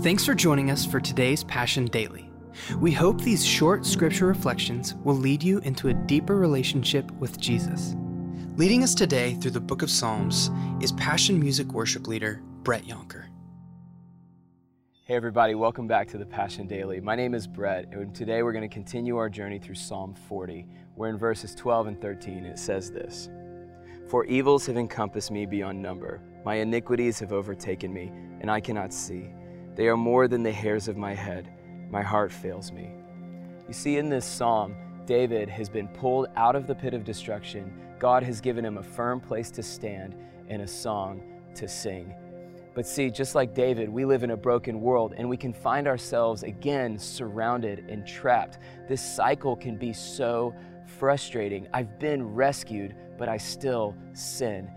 Thanks for joining us for today's Passion Daily. We hope these short scripture reflections will lead you into a deeper relationship with Jesus. Leading us today through the book of Psalms is Passion Music worship leader Brett Younker. Hey, everybody, welcome back to the Passion Daily. My name is Brett, and today we're going to continue our journey through Psalm 40, where in verses 12 and 13 it says this For evils have encompassed me beyond number, my iniquities have overtaken me, and I cannot see. They are more than the hairs of my head. My heart fails me. You see, in this psalm, David has been pulled out of the pit of destruction. God has given him a firm place to stand and a song to sing. But see, just like David, we live in a broken world and we can find ourselves again surrounded and trapped. This cycle can be so frustrating. I've been rescued, but I still sin.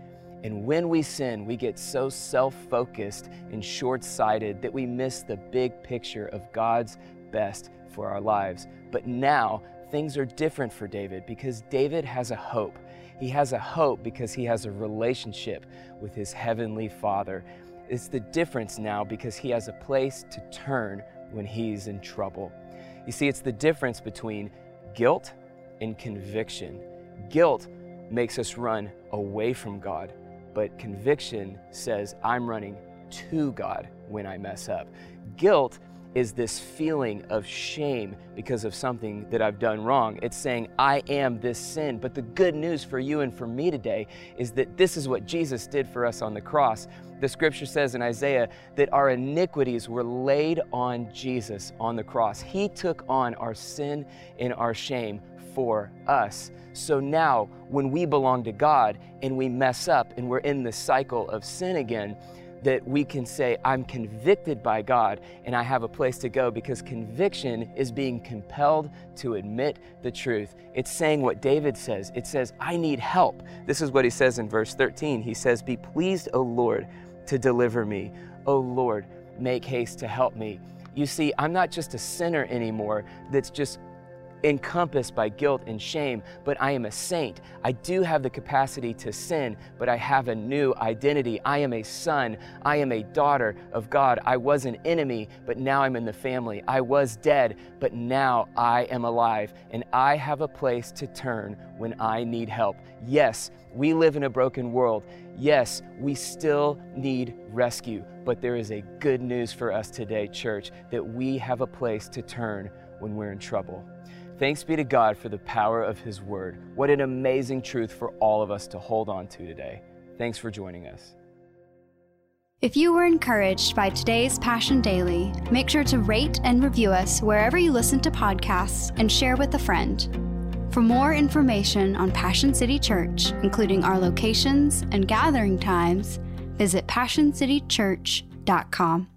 And when we sin, we get so self focused and short sighted that we miss the big picture of God's best for our lives. But now, things are different for David because David has a hope. He has a hope because he has a relationship with his heavenly Father. It's the difference now because he has a place to turn when he's in trouble. You see, it's the difference between guilt and conviction. Guilt makes us run away from God but conviction says, I'm running to God when I mess up. Guilt is this feeling of shame because of something that I've done wrong. It's saying, I am this sin. But the good news for you and for me today is that this is what Jesus did for us on the cross. The scripture says in Isaiah that our iniquities were laid on Jesus on the cross. He took on our sin and our shame for us. So now, when we belong to God and we mess up and we're in the cycle of sin again, that we can say, I'm convicted by God and I have a place to go because conviction is being compelled to admit the truth. It's saying what David says. It says, I need help. This is what he says in verse 13. He says, Be pleased, O Lord, to deliver me. O Lord, make haste to help me. You see, I'm not just a sinner anymore that's just encompassed by guilt and shame, but I am a saint. I do have the capacity to sin, but I have a new identity. I am a son. I am a daughter of God. I was an enemy, but now I'm in the family. I was dead, but now I am alive, and I have a place to turn when I need help. Yes, we live in a broken world. Yes, we still need rescue, but there is a good news for us today, church, that we have a place to turn when we're in trouble. Thanks be to God for the power of His Word. What an amazing truth for all of us to hold on to today. Thanks for joining us. If you were encouraged by today's Passion Daily, make sure to rate and review us wherever you listen to podcasts and share with a friend. For more information on Passion City Church, including our locations and gathering times, visit PassionCityChurch.com.